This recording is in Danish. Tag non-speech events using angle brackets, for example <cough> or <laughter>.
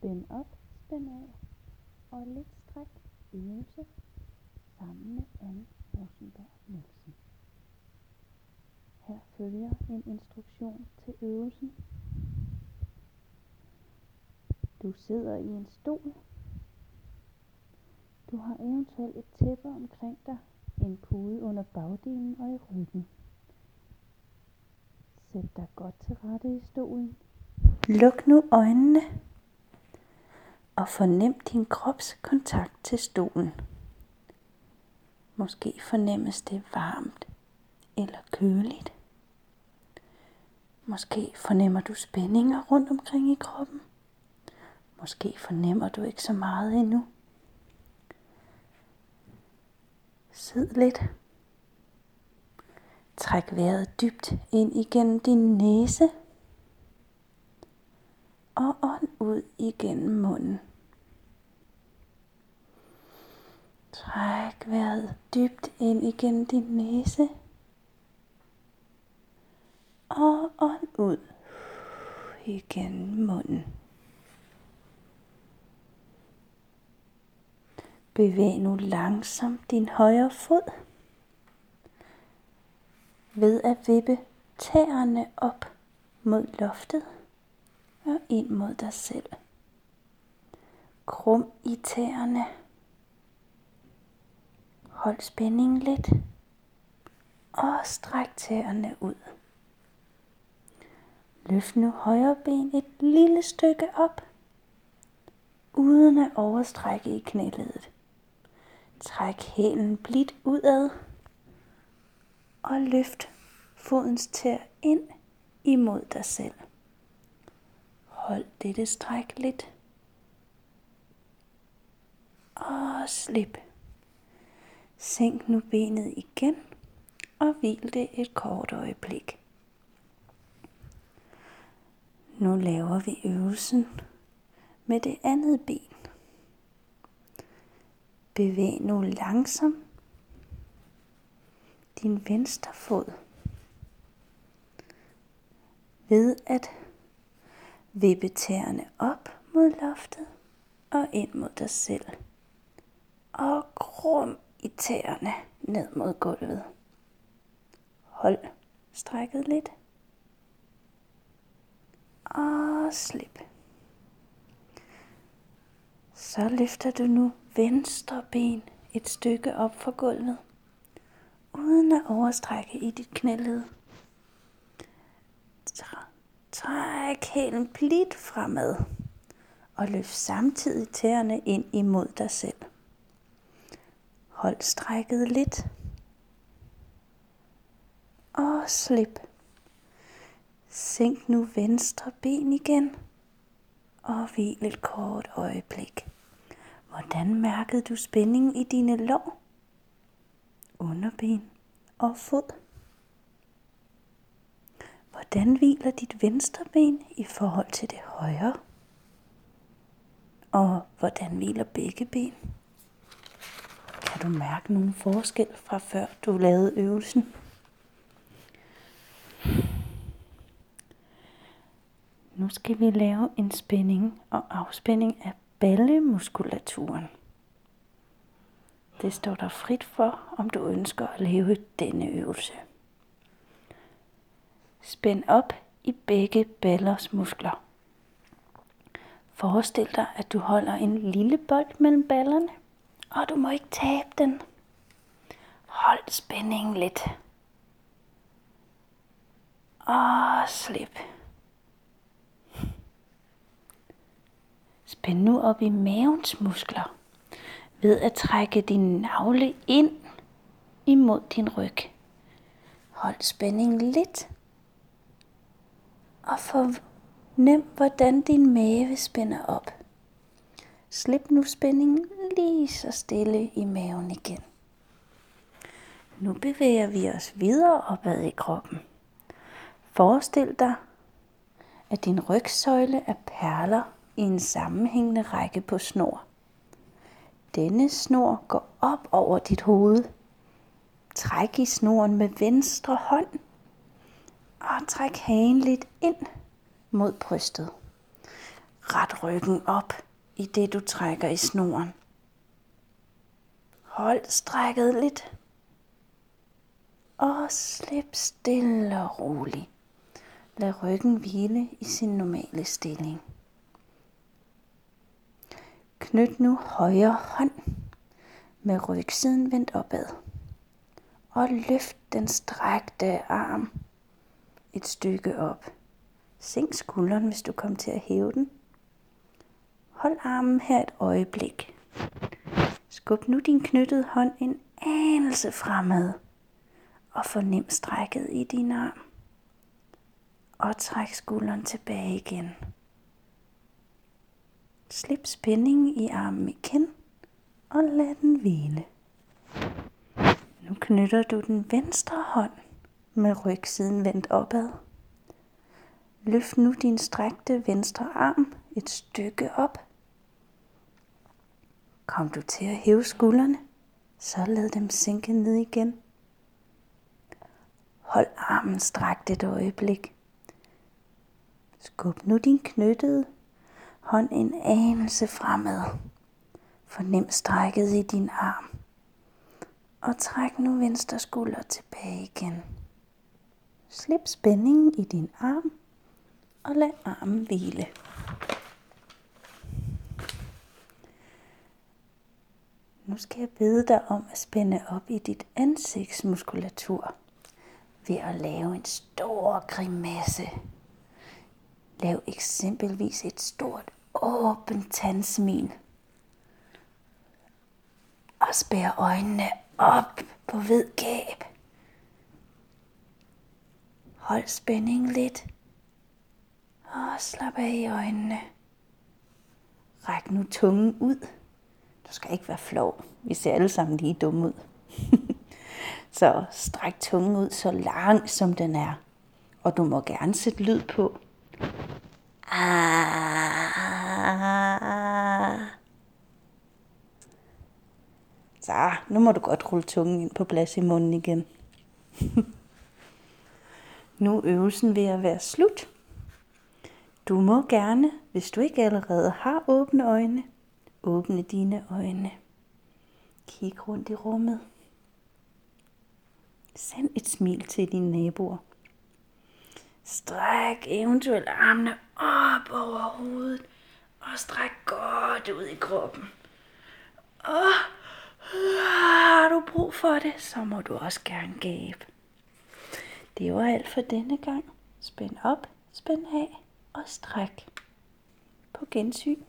Spænd op, spænd af og lidt stræk øvelse sammen med Anne Rosenberg Nielsen. Her følger en instruktion til øvelsen. Du sidder i en stol. Du har eventuelt et tæppe omkring dig, en pude under bagdelen og i ryggen. Sæt dig godt til rette i stolen. Luk nu øjnene og fornem din krops kontakt til stolen. Måske fornemmes det varmt eller køligt. Måske fornemmer du spændinger rundt omkring i kroppen. Måske fornemmer du ikke så meget endnu. Sid lidt. Træk vejret dybt ind igennem din næse og ånd ud igennem munden. Træk vejret dybt ind igennem din næse. Og ånd ud igennem munden. Bevæg nu langsomt din højre fod ved at vippe tæerne op mod loftet og ind mod dig selv. Krum i tæerne. Hold spændingen lidt og stræk tæerne ud. Løft nu højre ben et lille stykke op, uden at overstrække i knæledet. Træk hælen blidt udad og løft fodens tær ind imod dig selv. Hold dette stræk lidt. Og slip. Sænk nu benet igen og hvil det et kort øjeblik. Nu laver vi øvelsen med det andet ben. Bevæg nu langsomt din venstre fod ved at vippe tæerne op mod loftet og ind mod dig selv. Og krum i tæerne ned mod gulvet. Hold strækket lidt. Og slip. Så løfter du nu venstre ben et stykke op fra gulvet, uden at overstrække i dit knæled. Træk hælen blidt fremad og løft samtidig tæerne ind imod dig selv. Hold strækket lidt og slip. Sænk nu venstre ben igen og hvil et kort øjeblik. Hvordan mærkede du spændingen i dine lår, underben og fod? Hvordan hviler dit venstre ben i forhold til det højre? Og hvordan hviler begge ben? Kan du mærke nogen forskel fra før du lavede øvelsen? Nu skal vi lave en spænding og afspænding af ballemuskulaturen. Det står der frit for, om du ønsker at lave denne øvelse. Spænd op i begge ballers muskler. Forestil dig, at du holder en lille bold mellem ballerne, og du må ikke tabe den. Hold spændingen lidt. Og slip. Spænd nu op i mavens muskler ved at trække din navle ind imod din ryg. Hold spændingen lidt. Og fornem, hvordan din mave spænder op. Slip nu spændingen lige så stille i maven igen. Nu bevæger vi os videre opad i kroppen. Forestil dig, at din rygsøjle er perler i en sammenhængende række på snor. Denne snor går op over dit hoved. Træk i snoren med venstre hånd. Og træk hagen lidt ind mod brystet. Ret ryggen op, i det du trækker i snoren. Hold strækket lidt. Og slip stille og roligt. Lad ryggen hvile i sin normale stilling. Knyt nu højre hånd med rygsiden vendt opad. Og løft den strækte arm et stykke op. Sænk skulderen, hvis du kommer til at hæve den. Hold armen her et øjeblik. Skub nu din knyttede hånd en anelse fremad. Og fornem strækket i din arm. Og træk skulderen tilbage igen. Slip spændingen i armen igen og lad den hvile. Nu knytter du den venstre hånd med rygsiden vendt opad. Løft nu din strækte venstre arm et stykke op. Kom du til at hæve skuldrene, så lad dem sænke ned igen. Hold armen strakt et øjeblik. Skub nu din knyttede hånd en anelse fremad. Fornem strækket i din arm. Og træk nu venstre skulder tilbage igen. Slip spændingen i din arm og lad armen hvile. Nu skal jeg bede dig om at spænde op i dit ansigtsmuskulatur ved at lave en stor grimasse. Lav eksempelvis et stort åbent tandsmil. Og spær øjnene op på hvid gab. Hold spændingen lidt. Og slap af i øjnene. Ræk nu tungen ud. Du skal ikke være flov. Vi ser alle sammen lige dumme ud. <laughs> så stræk tungen ud så langt, som den er. Og du må gerne sætte lyd på. Ah. Så, nu må du godt rulle tungen ind på plads i munden igen. <laughs> nu er øvelsen ved at være slut. Du må gerne, hvis du ikke allerede har åbne øjne, åbne dine øjne. Kig rundt i rummet. Send et smil til dine naboer. Stræk eventuelt armene op over hovedet og stræk godt ud i kroppen. Og har du brug for det, så må du også gerne gabe. Det var alt for denne gang. Spænd op, spænd af og stræk. På gensyn.